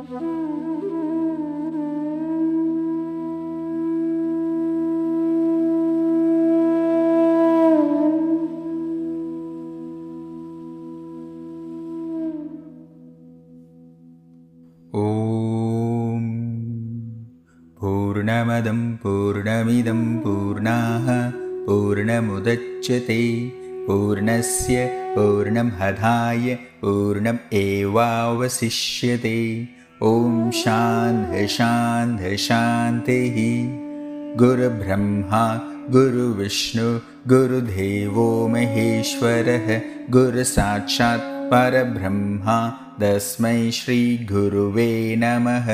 ॐ पूर्णमदं पूर्णमिदं पूर्णाः पूर्णमुदच्यते पूर्णस्य पूर्णमधाय पूर्णम् एवावशिष्यते ॐ शान्ध शान्ध शान्तिः। गुरुब्रह्मा गुरुविष्णु गुरुदेवो महेश्वरः। गुरुसाक्षात् परब्रह्मा तस्मै श्रीगुरुवे नमः।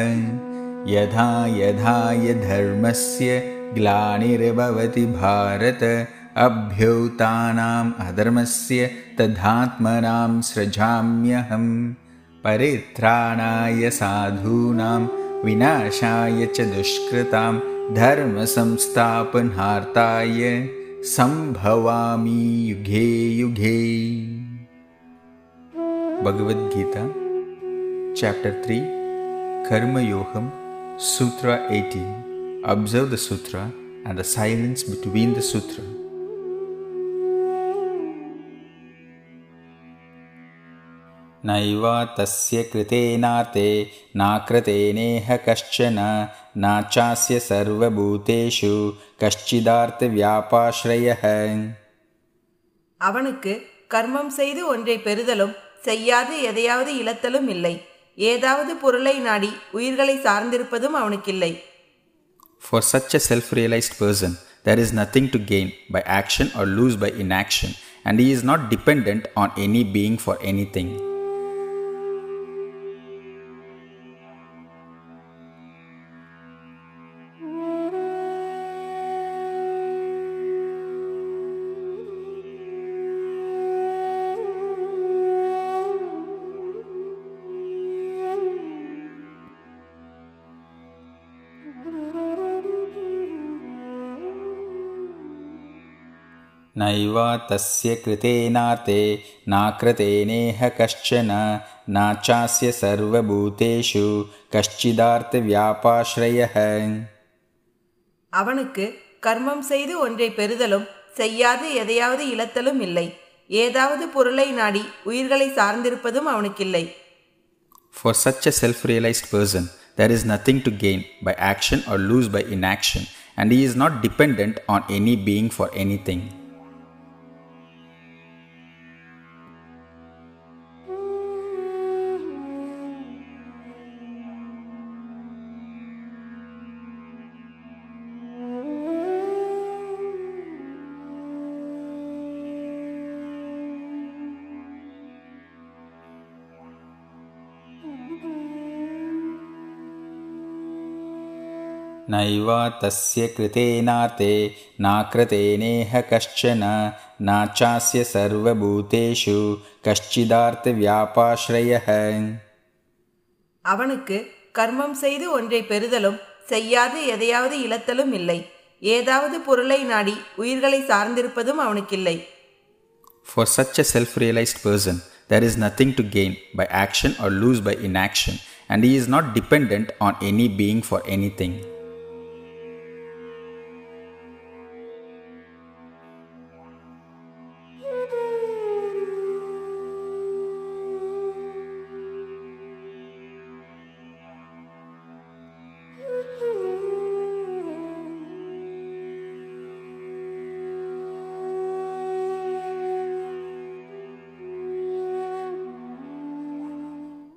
यथा यथाय धर्मस्य ग्लानिर्भवति भारत। अभ्युत्थानाम् अधर्मस्य तथात्मनां सृजाम्यहम् परित्राणाय साधूनां विनाशाय च दुष्कृतां धर्मसंस्थापनार्थाय सम्भवामि युगे युगे Chapter 3 Karma Yoham Sutra 18 Observe the sutra and the silence between the sutra. नैव तस्य कृतेनाते नाकृतेनेह कश्चन नाचास्य सर्वभूतेषु कश्चिदार्थव्यापाश्रयः அவனுக்கு கர்மம் செய்து ஒன்றை பெறுதலும் செய்யாது எதையாவது இழத்தலும் இல்லை ஏதாவது பொருளை நாடி உயிர்களை சார்ந்திருப்பதும் அவனுக்கில்லை For such a self realized person, there is nothing to gain by action or lose by inaction, and he is not dependent on any being for anything. नैव तस्य कृतेनाते नाकृतेनेह कश्चन नाचास्य सर्वभूतेषु कश्चिदार्थव्यापाश्रयः அவனுக்கு கர்மம் செய்து ஒன்றை பெறுதலும் செய்யாது எதையாவது இழத்தலும் இல்லை ஏதாவது பொருளை நாடி உயிர்களை சார்ந்திருப்பதும் அவனுக்கில்லை For such a self realized person, there is nothing to gain by action or lose by inaction, and he is not dependent on any being for anything. नैव तस्य कृतेनाते नाकृतेनेह कश्चन नाचास्य सर्वभूतेषु कश्चिदार्थव्यापाश्रयः அவனுக்கு கர்மம் செய்து ஒன்றை பெறுதலும் செய்யாது எதையாவது இழத்தலும் இல்லை ஏதாவது பொருளை நாடி உயிர்களை சார்ந்திருப்பதும் அவனுக்கில்லை For such a self realized person, there is nothing to gain by action or lose by inaction, and he is not dependent on any being for anything.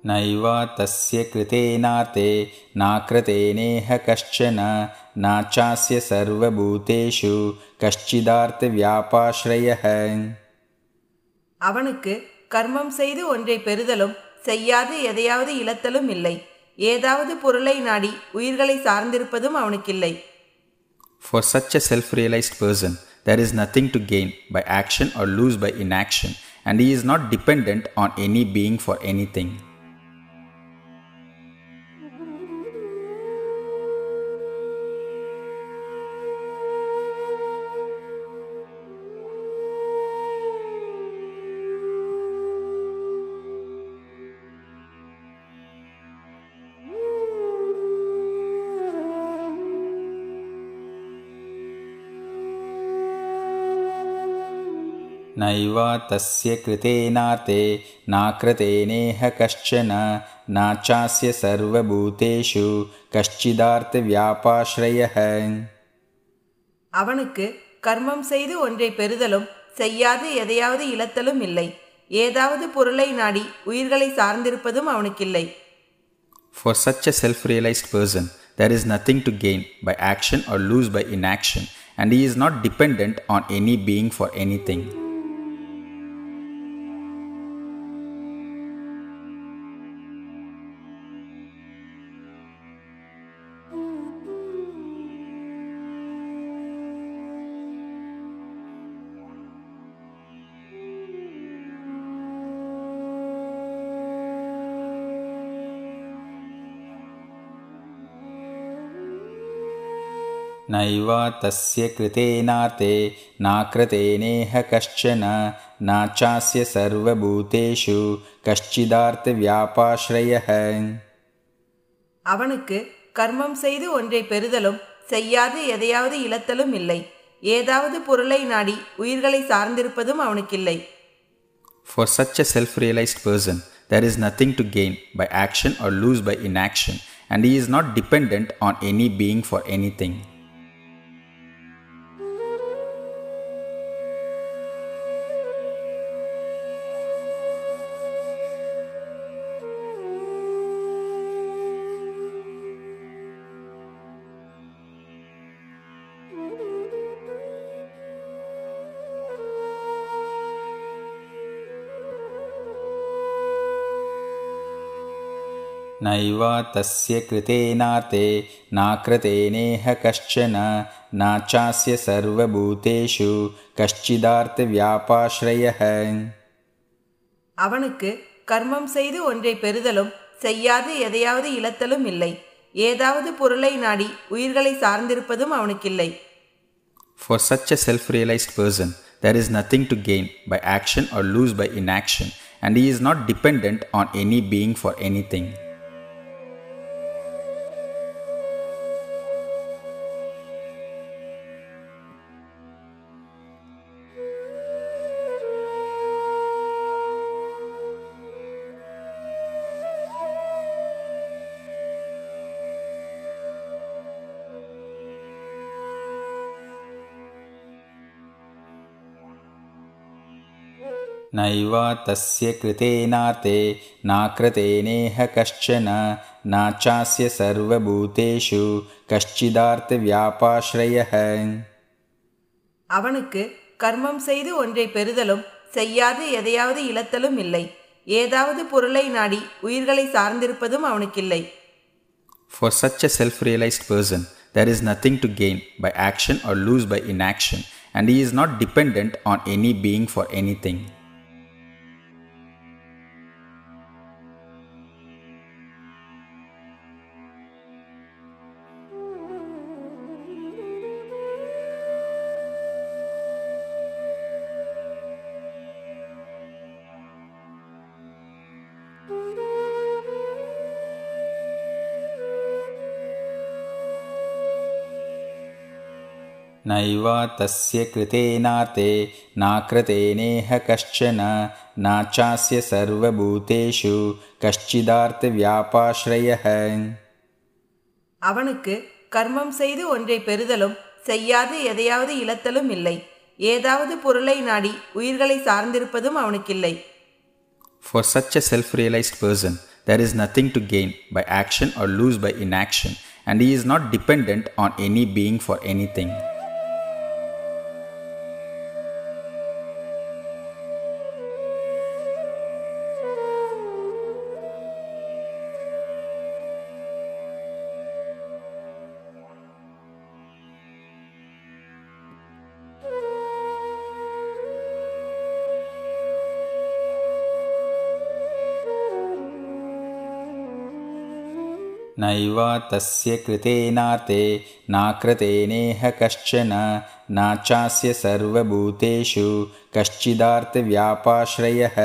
नैव तस्य कृतेनाते नाकृतेनेह कश्चन नाचास्य सर्वभूतेषु कश्चिदार्थव्यापाश्रयः அவனுக்கு கர்மம் செய்து ஒன்றை பெறுதலும் செய்யாது எதையாவது இழத்தலும் இல்லை ஏதாவது பொருளை நாடி உயிர்களை சார்ந்திருப்பதும் அவனுக்கில்லை For such a self realized person, there is nothing to gain by action or lose by inaction, and he is not dependent on any being for anything. नैवा तस्य कृतेनार्ते नाकृतेनेह कश्चन नाचास्य सर्वभूतेषु कश्चिदार्थव्यापाश्रयः அவனுக்கு கர்மம் செய்து ஒன்றை பெறுதலும் செய்யாது எதையாவது இழத்தலும் இல்லை ஏதாவது பொருளை நாடி உயிர்களை சார்ந்திருப்பதும் அவனுக்கில்லை For such a self realized person, there is nothing to gain by action or lose by inaction, and he is not dependent on any being for anything. नैवा तस्य कृतेनार्ते नाकृतेनेह कश्चन नाचास्य सर्वभूतेषु कश्चिदार्थव्यापाश्रयः அவனுக்கு கர்மம் செய்து ஒன்றை பெறுதலும் செய்யாது எதையாவது இழத்தலும் இல்லை ஏதாவது பொருளை நாடி உயிர்களை சார்ந்திருப்பதும் அவனுக்கில்லை For such a self realized person, there is nothing to gain by action or lose by inaction, and he is not dependent on any being for anything. नैवा तस्य कृतेनार्ते नाकृतेनेह कश्चन नाचास्य सर्वभूतेषु कश्चिदार्थव्यापाश्रयः அவனுக்கு கர்மம் செய்து ஒன்றை பெறுதலும் செய்யாது எதையாவது இழத்தலும் இல்லை ஏதாவது பொருளை நாடி உயிர்களை சார்ந்திருப்பதும் அவனுக்கில்லை For such a self realized person, there is nothing to gain by action or lose by inaction, and he is not dependent on any being for anything. नैवा तस्य कृतेनार्ते नाकृतेनेह कश्चन नाचास्य सर्वभूतेषु कश्चिदार्थव्यापाश्रयः அவனுக்கு கர்மம் செய்து ஒன்றை பெறுதலும் செய்யாது எதையாவது இழத்தலும் இல்லை ஏதாவது பொருளை நாடி உயிர்களை சார்ந்திருப்பதும் அவனுக்கில்லை For such a self realized person, there is nothing to gain by action or lose by inaction, and he is not dependent on any being for anything. नैवा तस्य कृतेनार्ते नाकृतेनेह कश्चन नाचास्य सर्वभूतेषु कश्चिदार्थव्यापाश्रयः அவனுக்கு கர்மம் செய்து ஒன்றை பெறுதலும் செய்யாது எதையாவது இழத்தலும் இல்லை ஏதாவது பொருளை நாடி உயிர்களை சார்ந்திருப்பதும் அவனுக்கில்லை For such a self realized person, there is nothing to gain by action or lose by inaction, and he is not dependent on any being for anything. नैवा तस्य कृतेनार्ते नाकृतेनेह कश्चन नाचास्य सर्वभूतेषु कश्चिदार्थव्यापाश्रयः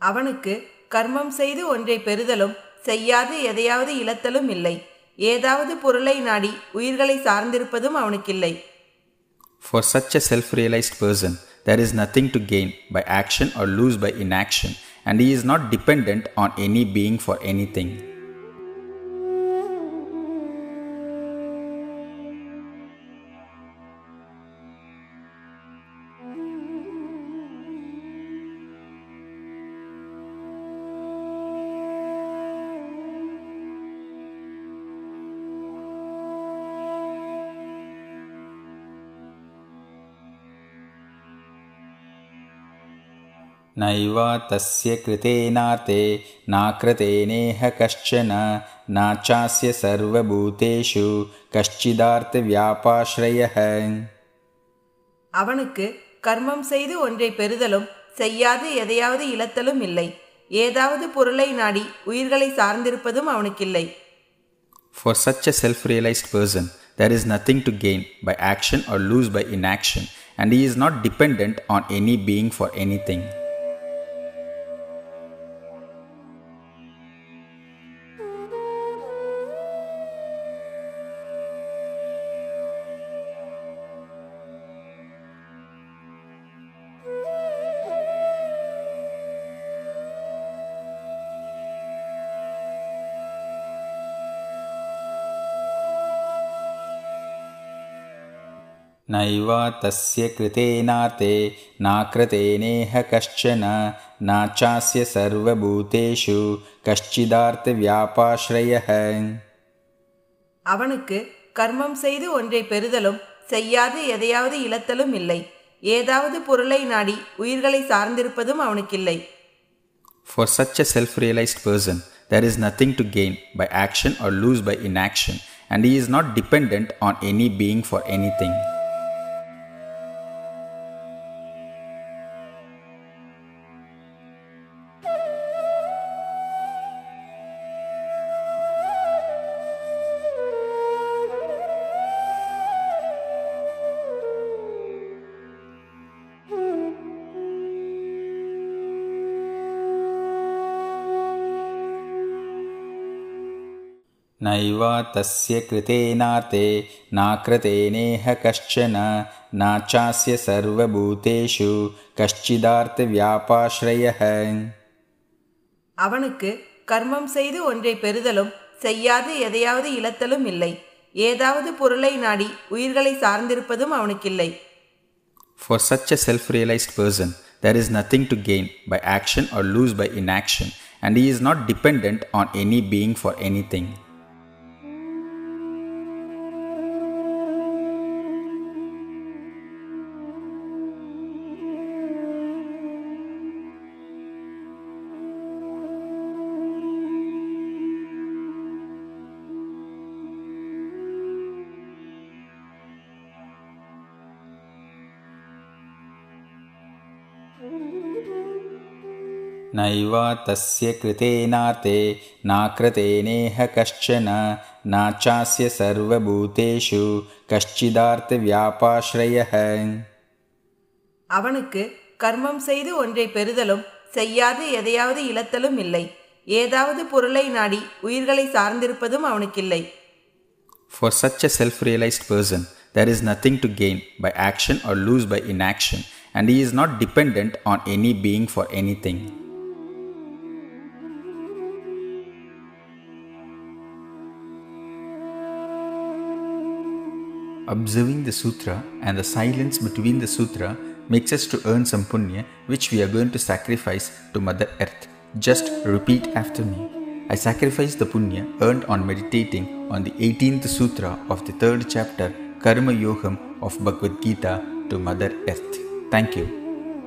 அவனுக்கு கர்மம் செய்து ஒன்றை பெறுதலும் செய்யாது எதையாவது இழத்தலும் இல்லை ஏதாவது பொருளை நாடி உயிர்களை சார்ந்திருப்பதும் அவனுக்கில்லை For such a self realized person, there is nothing to gain by action or lose by inaction, and he is not dependent on any being for anything. नैवा तस्य कृतेनाते नाकृतेनेह कश्चन नाचास्य सर्वभूतेषु कश्चिदार्थव्यापाश्रयः அவனுக்கு கர்மம் செய்து ஒன்றை பெறுதலும் செய்யாது எதையாவது இழத்தலும் இல்லை ஏதாவது பொருளை நாடி உயிர்களை சார்ந்திருப்பதும் அவனுக்கில்லை For such a self realized person, there is nothing to gain by action or lose by inaction, and he is not dependent on any being for anything. नैवा तस्य कृतेनाते नाकृतेनेह कश्चन नाचास्य सर्वभूतेषु कश्चिदार्थव्यापाश्रयः அவனுக்கு கர்மம் செய்து ஒன்றை பெறுதலும் செய்யாது எதையாவது இழத்தலும் இல்லை ஏதாவது பொருளை நாடி உயிர்களை சார்ந்திருப்பதும் அவனுக்கில்லை For such a self realized person, there is nothing to gain by action or lose by inaction, and he is not dependent on any being for anything. नैवा तस्य कृतेनाते नाकृतेनेह कश्चन नाचास्य सर्वभूतेषु कश्चिदार्थव्यापाश्रयः அவனுக்கு கர்மம் செய்து ஒன்றை பெறுதலும் செய்யாது எதையாவது இழத்தலும் இல்லை ஏதாவது பொருளை நாடி உயிர்களை சார்ந்திருப்பதும் அவனுக்கில்லை For such a self realized person, there is nothing to gain by action or lose by inaction, and he is not dependent on any being for anything. नैवा तस्य कृतेनाते नाकृतेनेह कश्चन नाचास्य सर्वभूतेषु कश्चिदार्थव्यापाश्रयः அவனுக்கு கர்மம் செய்து ஒன்றை பெறுதலும் செய்யாது எதையாவது இழத்தலும் இல்லை ஏதாவது பொருளை நாடி உயிர்களை சார்ந்திருப்பதும் அவனுக்கில்லை For such a self realized person, there is nothing to gain by action or lose by inaction, and he is not dependent on any being for anything. Observing the sutra and the silence between the sutra makes us to earn some punya which we are going to sacrifice to Mother Earth. Just repeat after me. I sacrifice the punya earned on meditating on the 18th sutra of the third chapter Karma Yogam of Bhagavad Gita to Mother Earth. Thank you.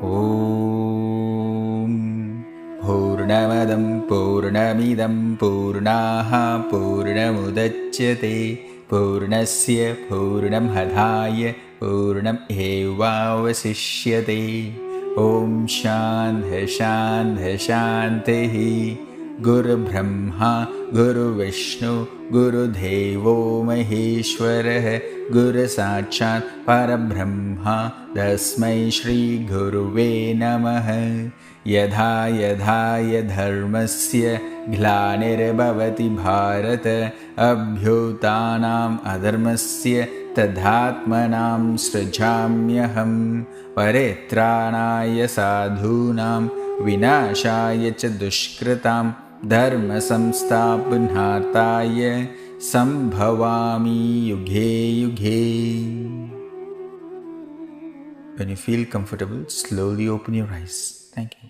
ॐ पूर्णमदं पूर्णमिदं पूर्णाः पूर्णमुदच्यते पूर्णस्य पूर्णं पूर्णम् एवावशिष्यते। ॐ शां धशां धशान्तिः गुरुब्रह्मा गुरुविष्णु गुरुदेवो महेश्वरः गुरुसाक्षात् परब्रह्मा तस्मै श्रीगुरुवे नमः। यथा यथा धर्मस्य ग्लानिर्भवति भारत अभ्युतानाम् अधर्मस्य तदात्मनां सृजाम्यहं परित्राणाय साधूनां विनाशाय च दुष्कृतां धर्मसंस्थापनार्थाय संभवामी युगे युगे When you feel comfortable, slowly open your eyes. Thank you.